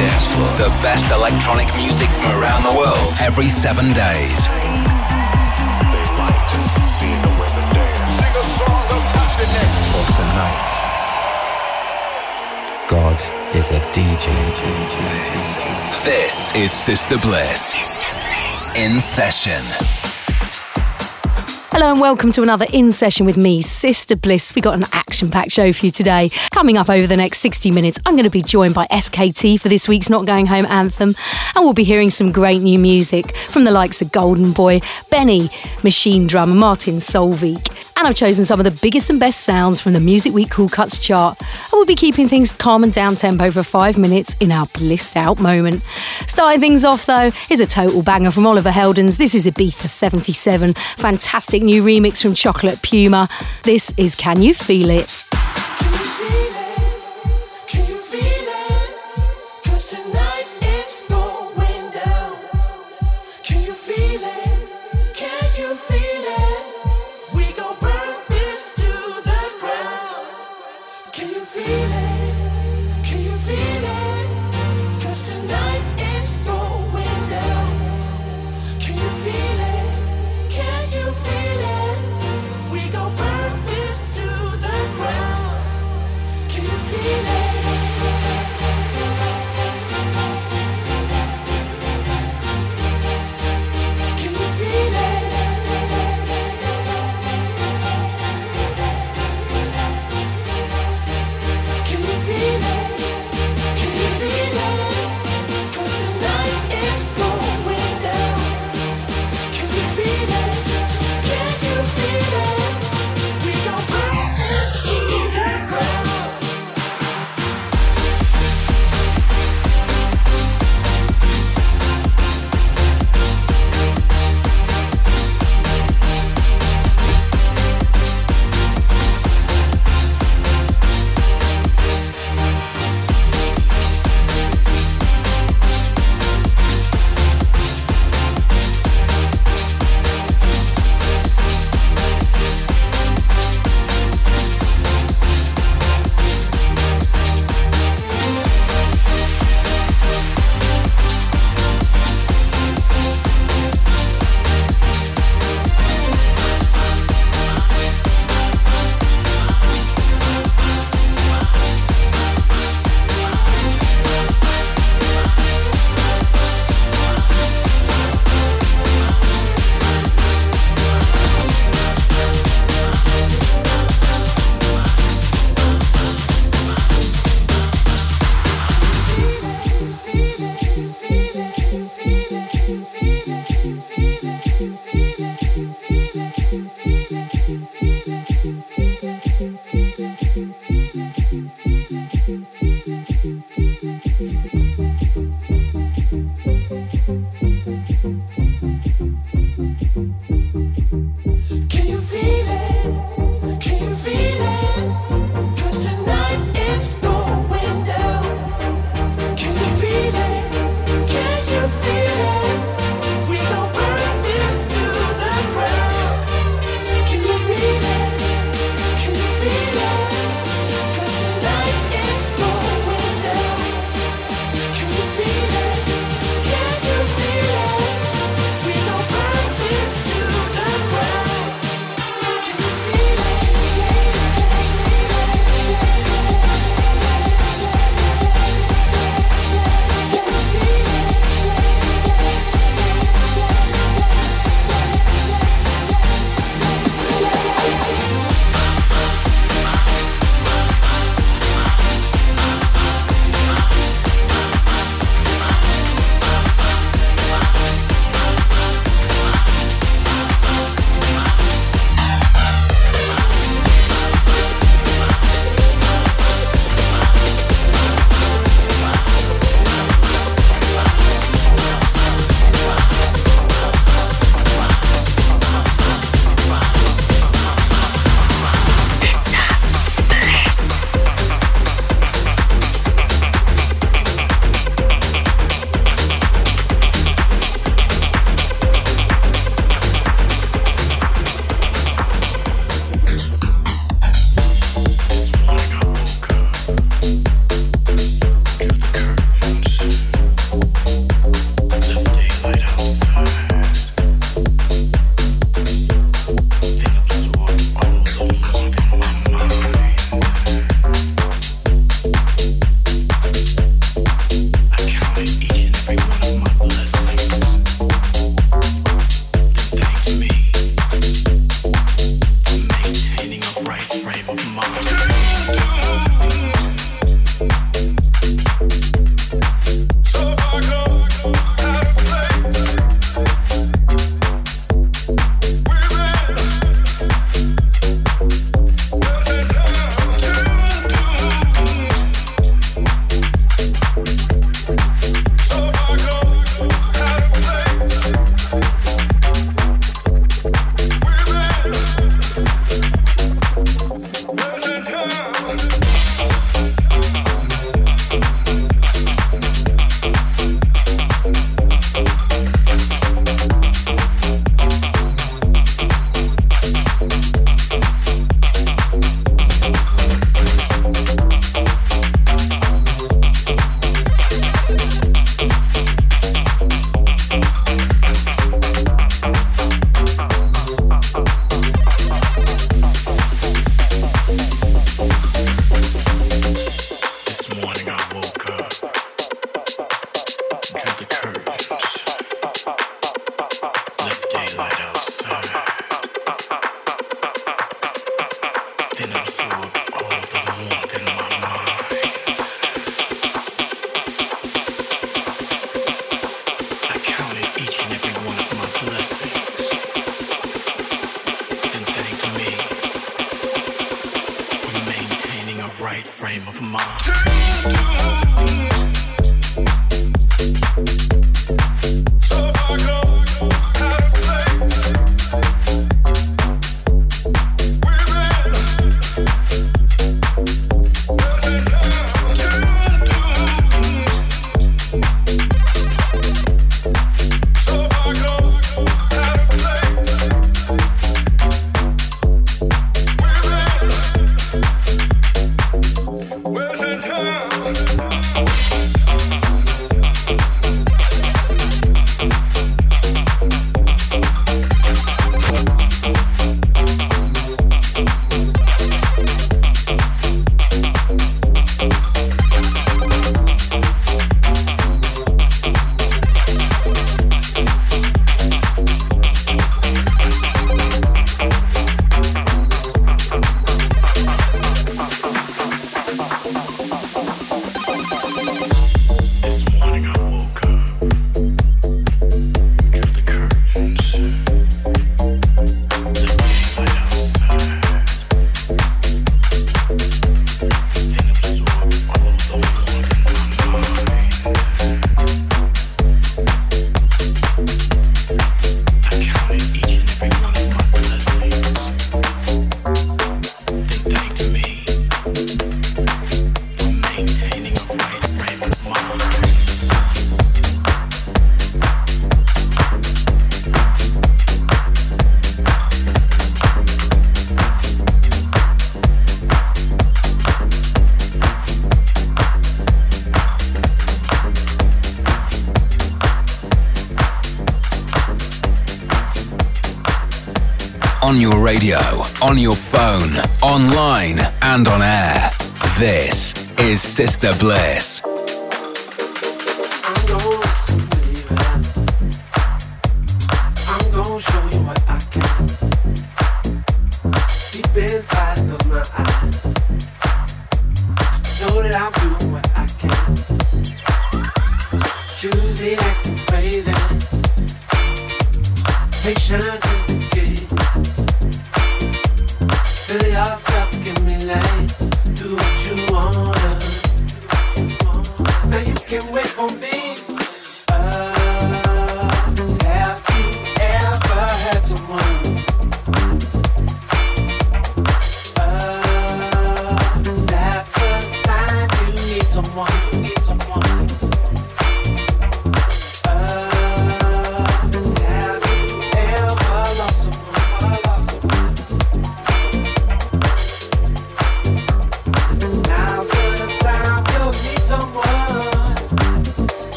dance floor. The best electronic music from around the world every seven days. For tonight, God is a DJ. This is Sister Bliss. In session. Hello and welcome to another In Session with me, Sister Bliss. We got an action packed show for you today. Coming up over the next 60 minutes, I'm going to be joined by SKT for this week's Not Going Home anthem, and we'll be hearing some great new music from the likes of Golden Boy, Benny, Machinedrum, and Martin Solveig. And I've chosen some of the biggest and best sounds from the Music Week Cool Cuts chart, and we'll be keeping things calm and down tempo for five minutes in our blissed out moment. Starting things off though is a total banger from Oliver Heldens. This is Ibiza 77. Fantastic new remix from Chocolate Puma. This is Can You Feel It? Radio, on your phone, online, and on air. This is Sister Bliss.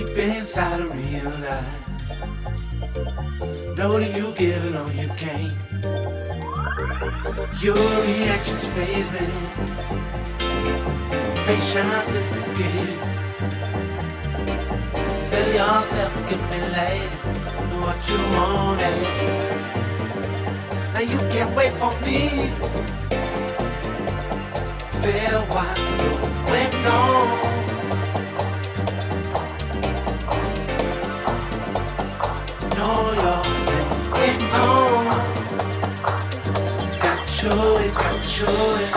Deep inside, I realize. Know that you give it all you can. Your reactions phase me. Patience is the key. Feel yourself, give me later. Do what you want. Eh? Now you can't wait for me feel what's going on. Know you're getting on. Got to show it, got to show it.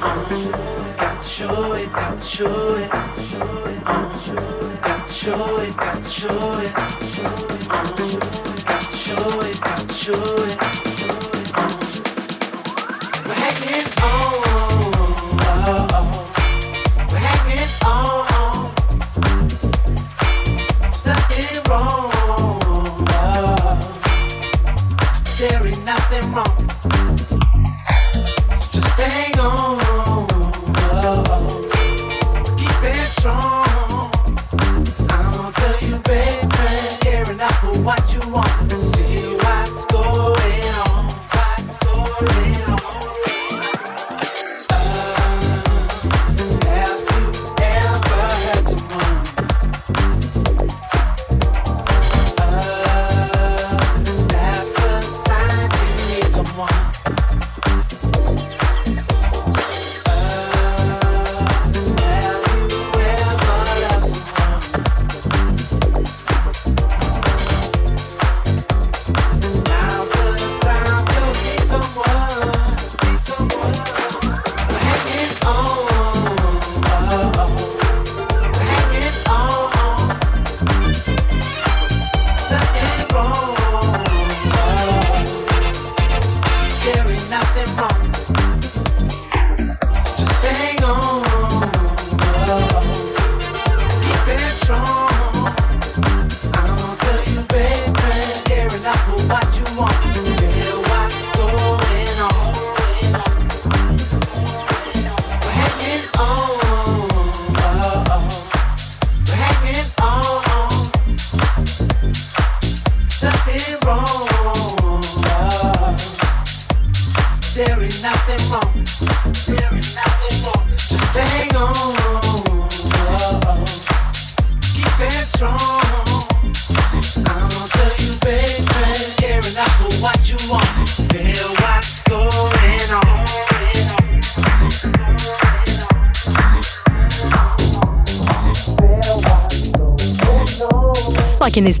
Uh, got to show it, got to show it. Uh, got to show it, got to show it. Uh, got to show it, got to show it.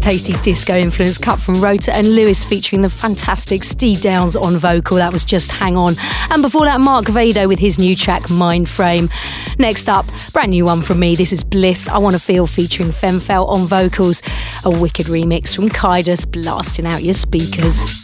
tasty disco influence cut from Rota and Lewis featuring the fantastic Steve Downs on vocal. That was just Hang On. And before that, Mark Vado with his new track Mind Frame. Next up, brand new one from me. This is Bliss. I Want to Feel featuring Femfel on vocals. A wicked remix from Kaidus blasting out your speakers.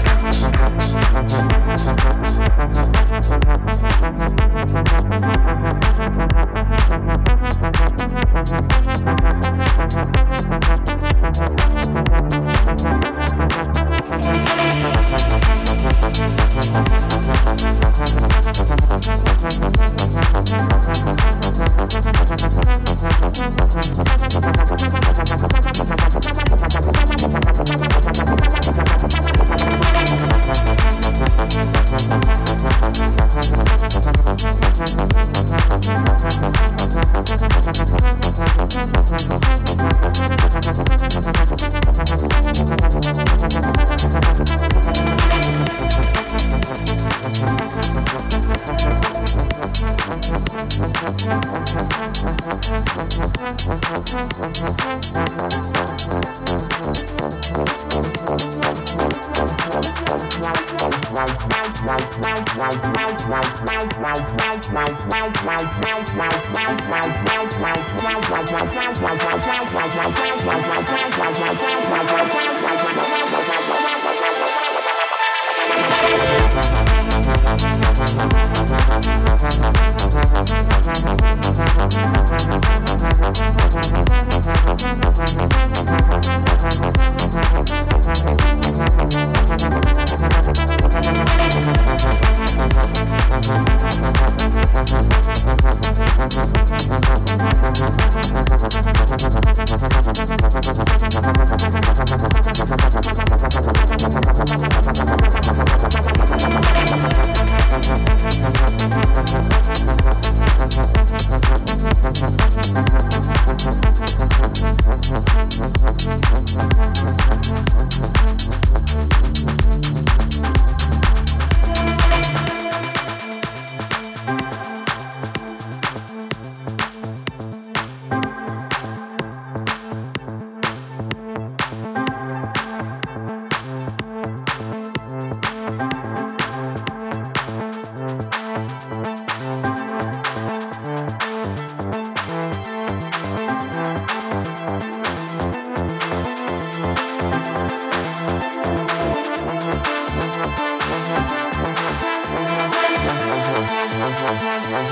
Sister Bliss in the mix.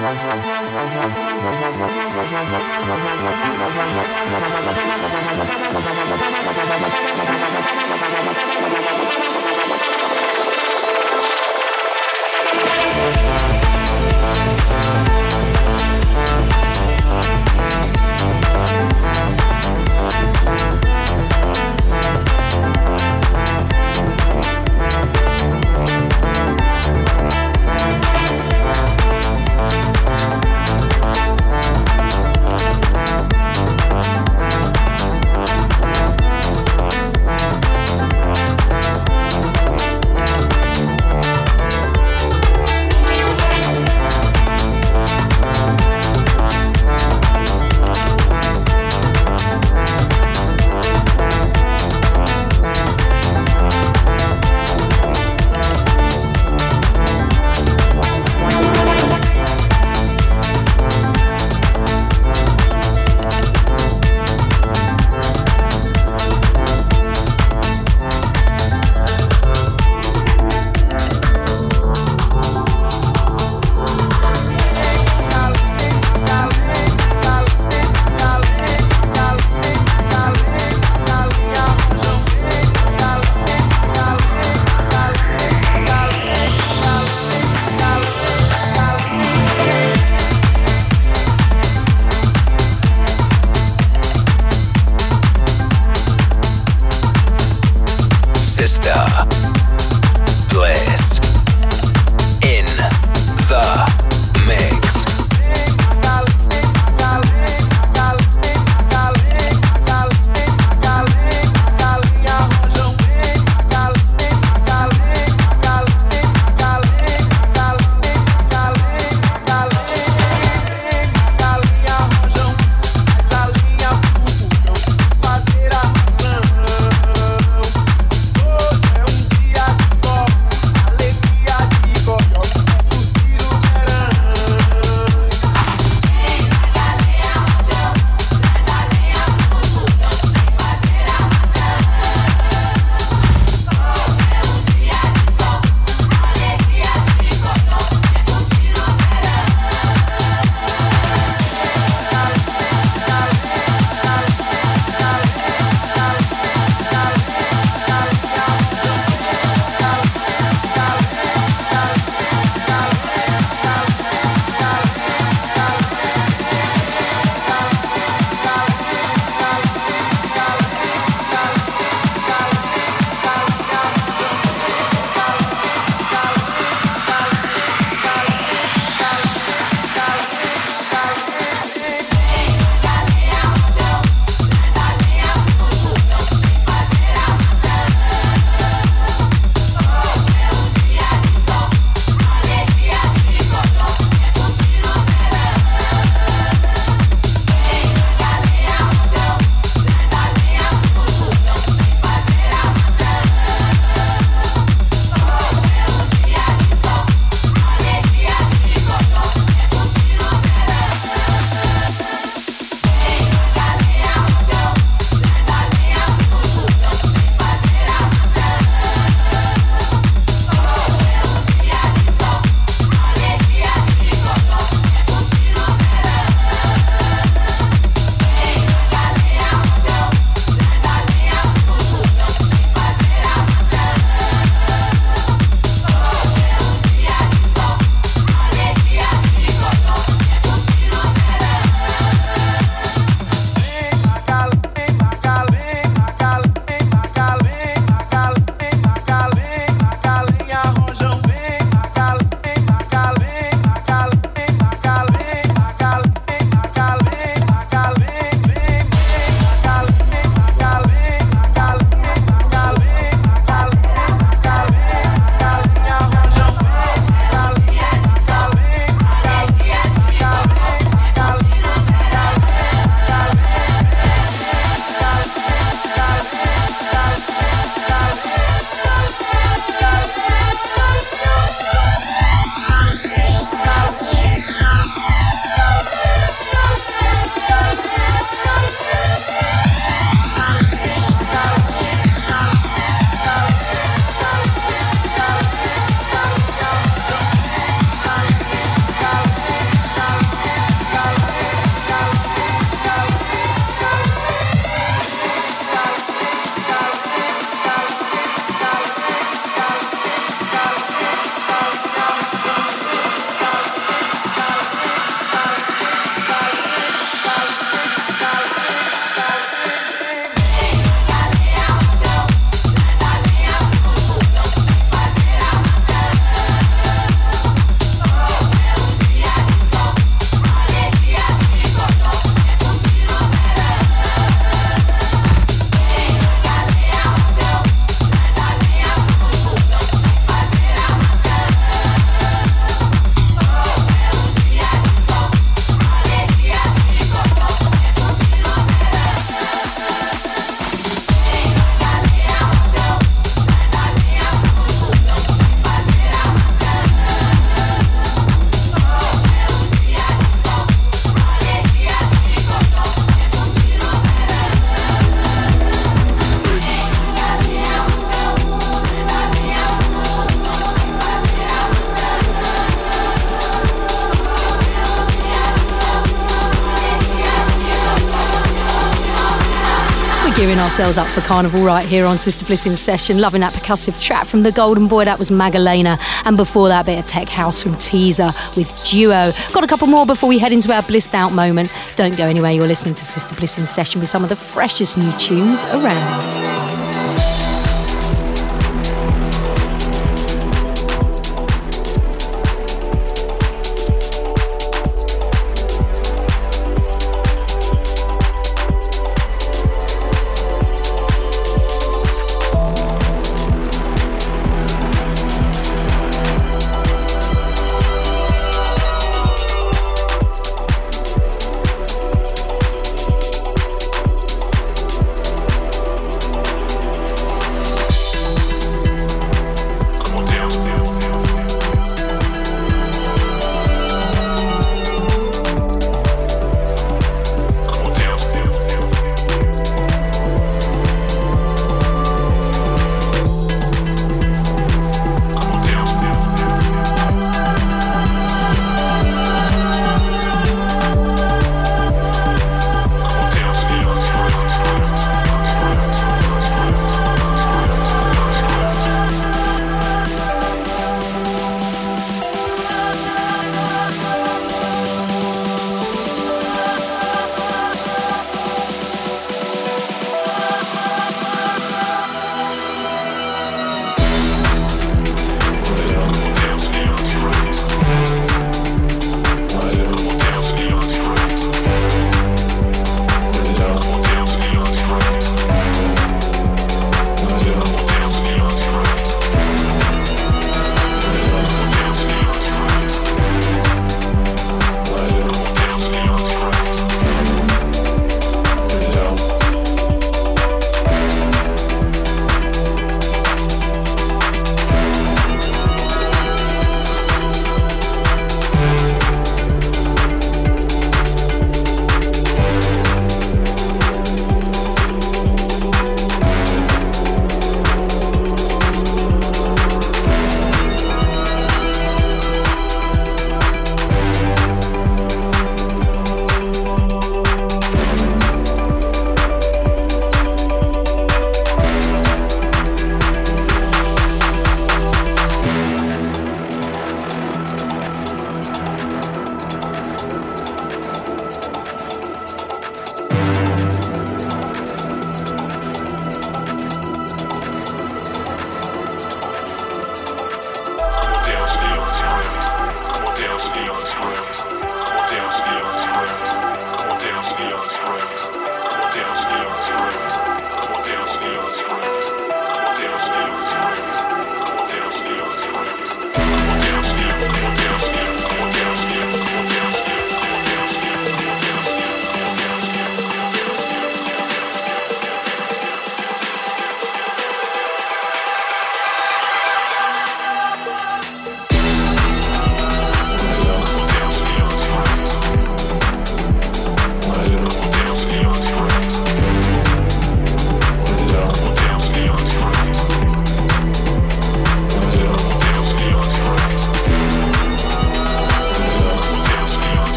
Fazer a razão. Hoje gearing ourselves up for carnival right here on Sister Bliss in session. Loving that percussive track from the Golden Boy, that was Magalena. And before that, bit of tech house from Teaser with Duo. Got a couple more before we head into our blissed out moment. Don't go anywhere, you're listening to Sister Bliss in session with some of the freshest new tunes around.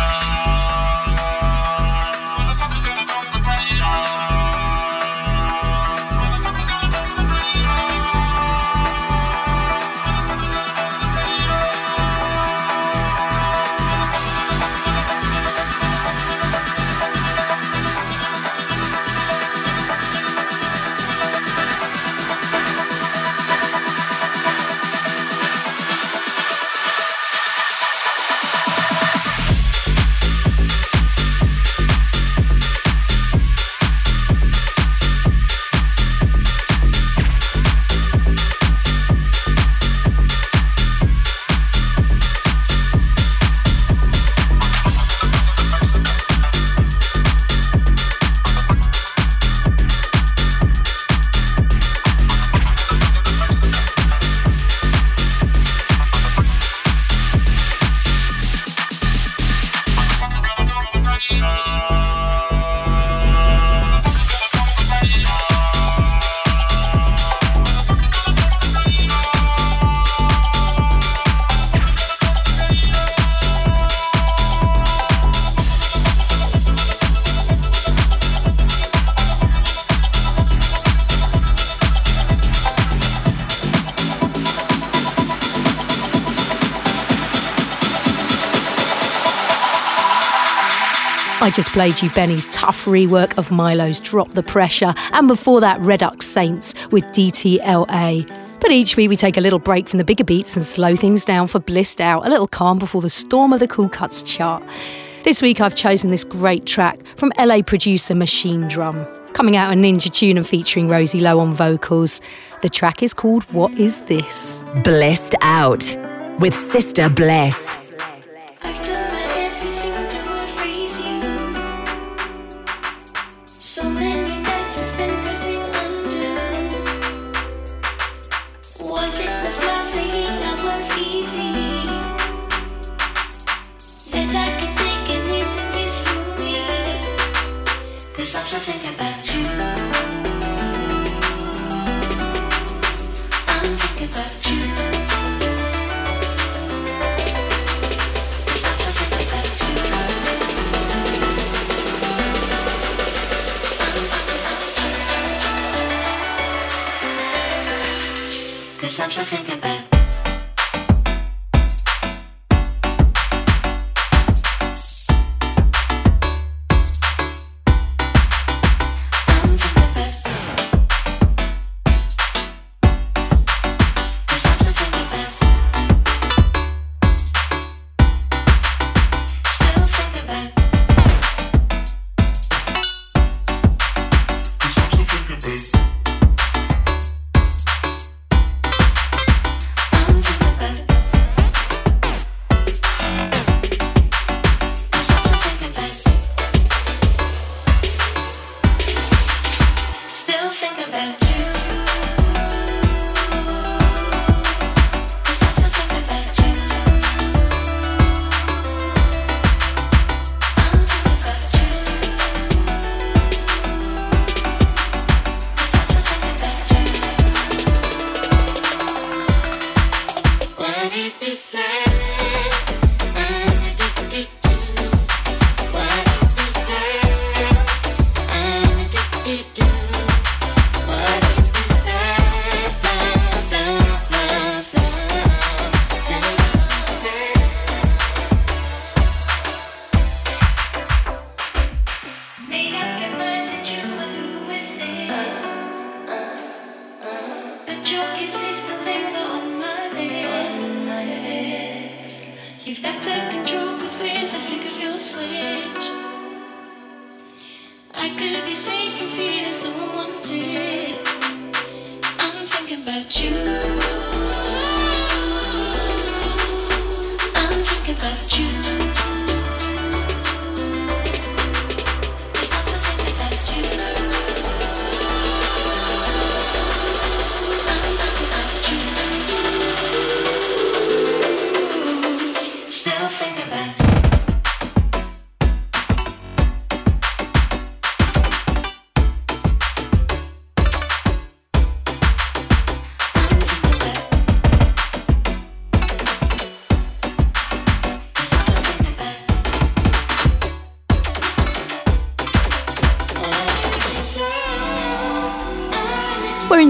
I just played you Benny's tough rework of Mylo's Drop the Pressure, and before that, Redux Saints with DTLA. But each week we take a little break from the bigger beats and slow things down for Blissed Out, a little calm before the storm of the Cool Cuts chart. This week I've chosen this great track from LA producer Machinedrum, coming out a Ninja tune and featuring Rosie Lowe on vocals. The track is called What Is This? Blissed Out with Sister Bliss.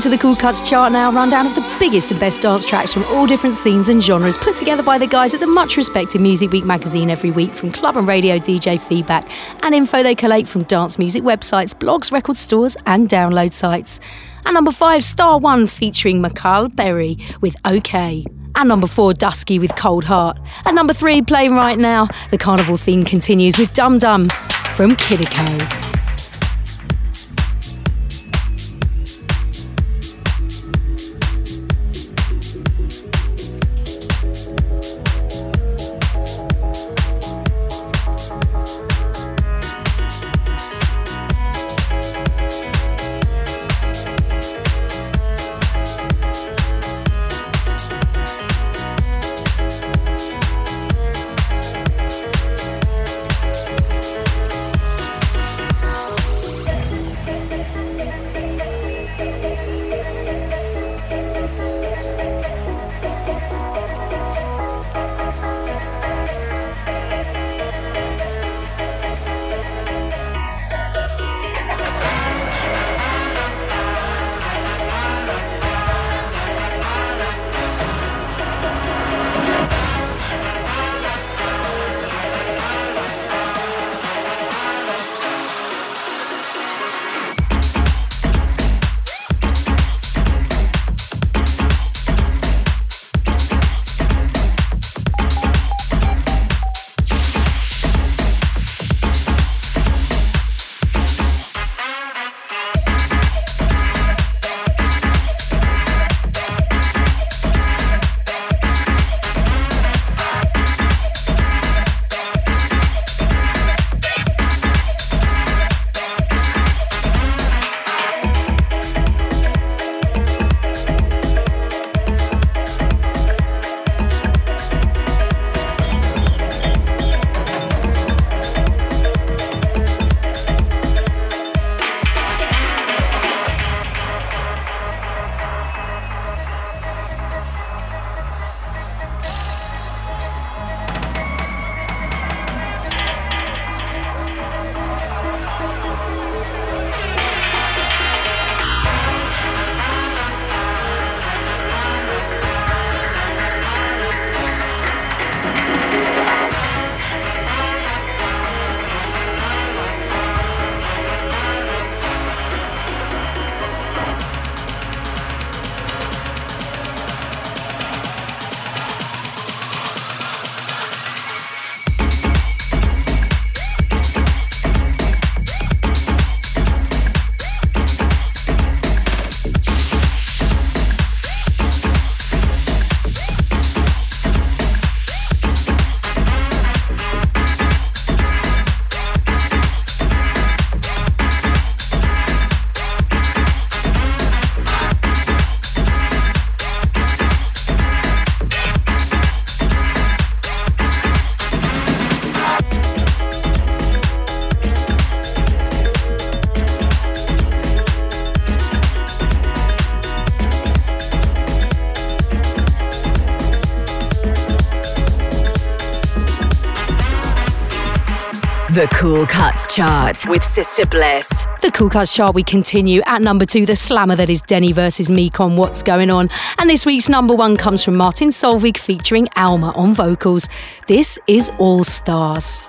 We're the Cool Cuts chart now, rundown of the biggest and best dance tracks from all different scenes and genres, put together by the guys at the much respected Music Week magazine every week from club and radio DJ feedback and info they collate from dance music websites, blogs, record stores, and download sites. And number five, Star One featuring Michael Berry with OK. And number four, Dusky with Cold Heart. And number three, playing right now, the carnival theme continues with Dum Dum from Kideko. The Cool Cuts Chart with Sister Bliss. The Cool Cuts chart, we continue at number two, the slammer that is Denny versus Meek on What's Going On. And this week's number one comes from Martin Solveig featuring Alma on vocals. This is All Stars.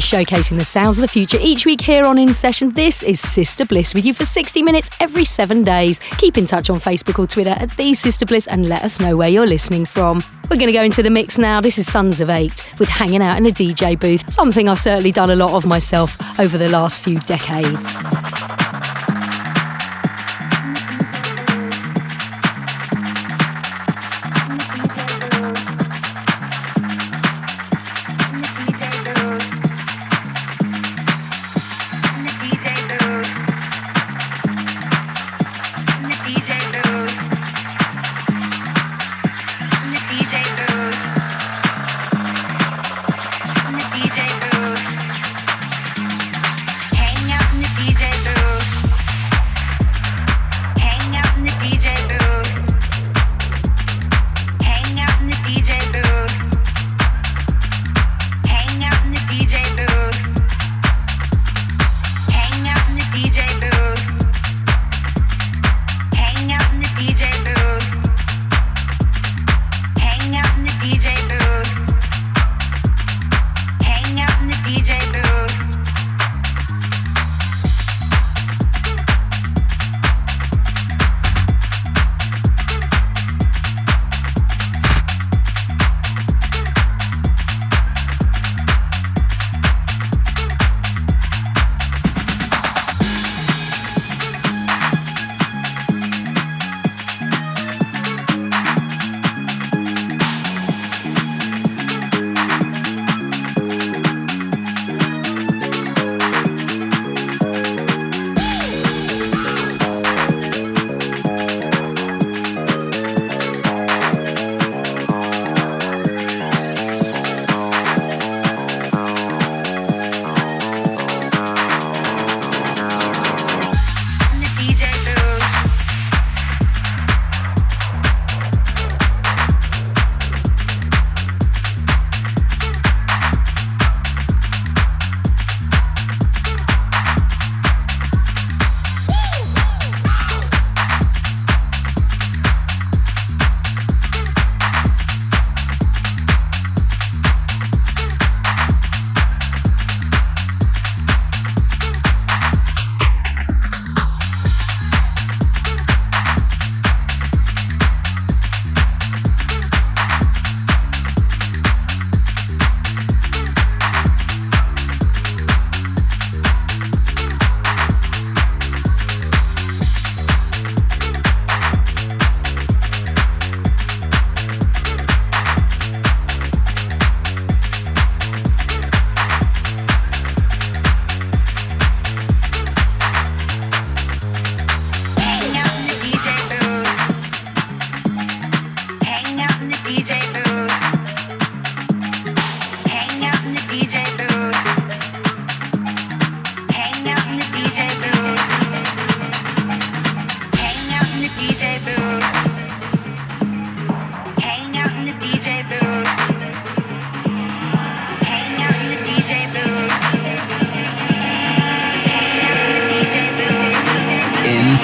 Showcasing the sounds of the future each week here on In Session. This is Sister Bliss with you for 60 minutes every seven days. Keep in touch on Facebook or Twitter at The Sister Bliss and let us know where you're listening from. We're going to go into the mix now. This is Sons of Eight with Hanging Out in a DJ Booth, something I've certainly done a lot of myself over the last few decades.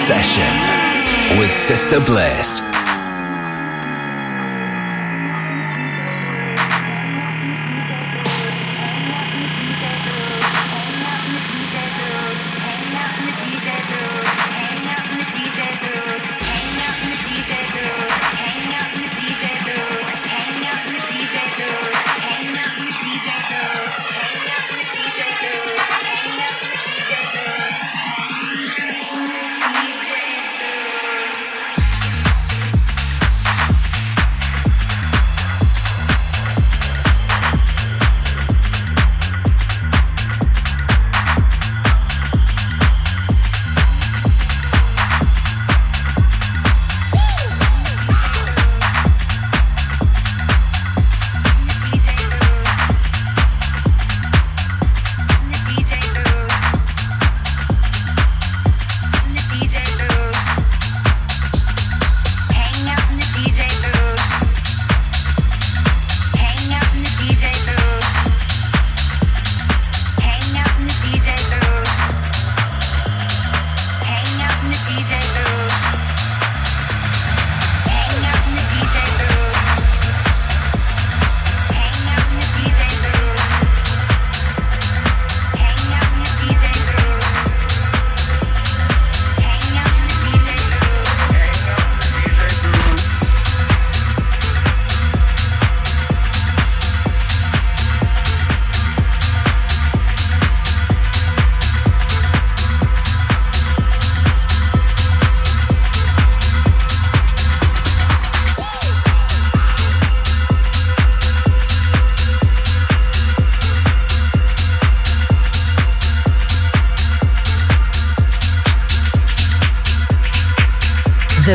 Session with Sister Bliss.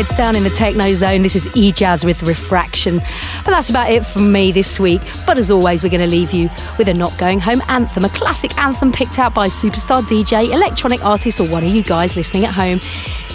Heads down in the techno zone. This is E-Jazz with Refraction. But that's about it from me this week. But as always, we're going to leave you with a Not Going Home anthem, a classic anthem picked out by superstar DJ, electronic artist, or one of you guys listening at home.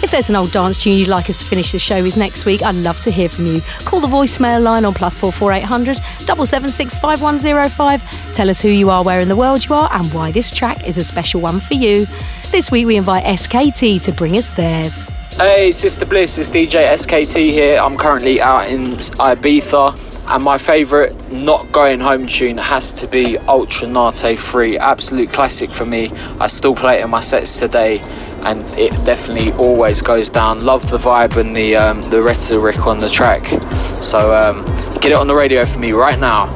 If there's an old dance tune you'd like us to finish the show with next week, I'd love to hear from you. Call the voicemail line on plus four four eight hundred double seven six five one zero five. Tell us who you are, where in the world you are, and why this track is a special one for you. This week we invite SKT to bring us theirs. Hey, Sister Bliss, it's DJ SKT here. I'm currently out in Ibiza, and my favourite not going home tune has to be Ultra Nate Free. Absolute classic for me. I still play it in my sets today, and it definitely always goes down. Love the vibe and the um, the rhetoric on the track. So um, get it on the radio for me right now.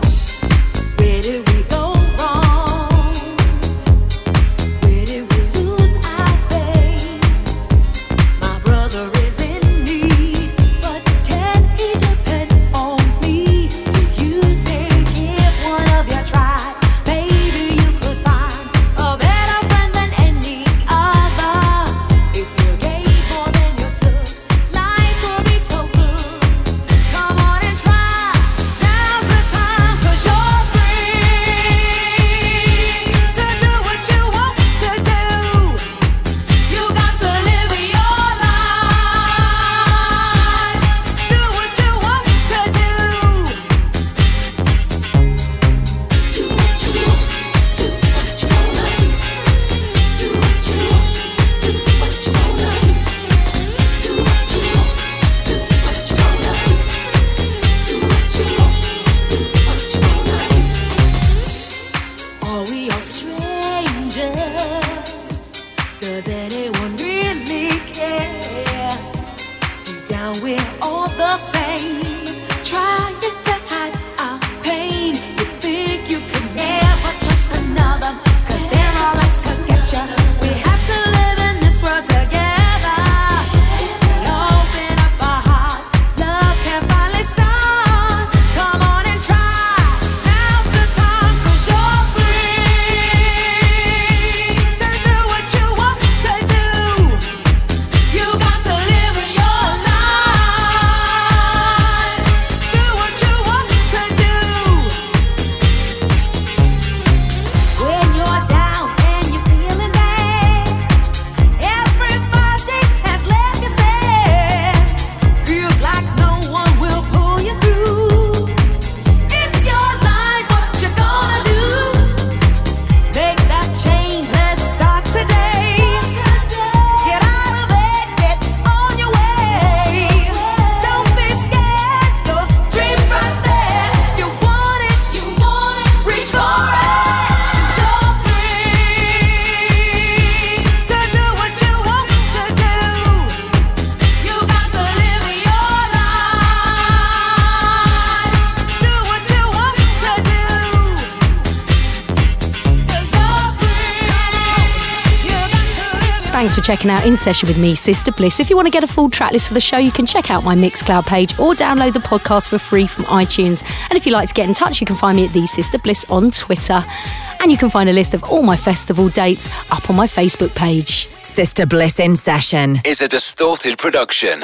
For checking out In Session with me, Sister Bliss. If you want to get a full track list for the show, you can check out my Mixcloud page or download the podcast for free from iTunes. And if you'd like to get in touch, you can find me at The Sister Bliss on Twitter. And you can find a list of all my festival dates up on my Facebook page. Sister Bliss in session. Is a distorted production.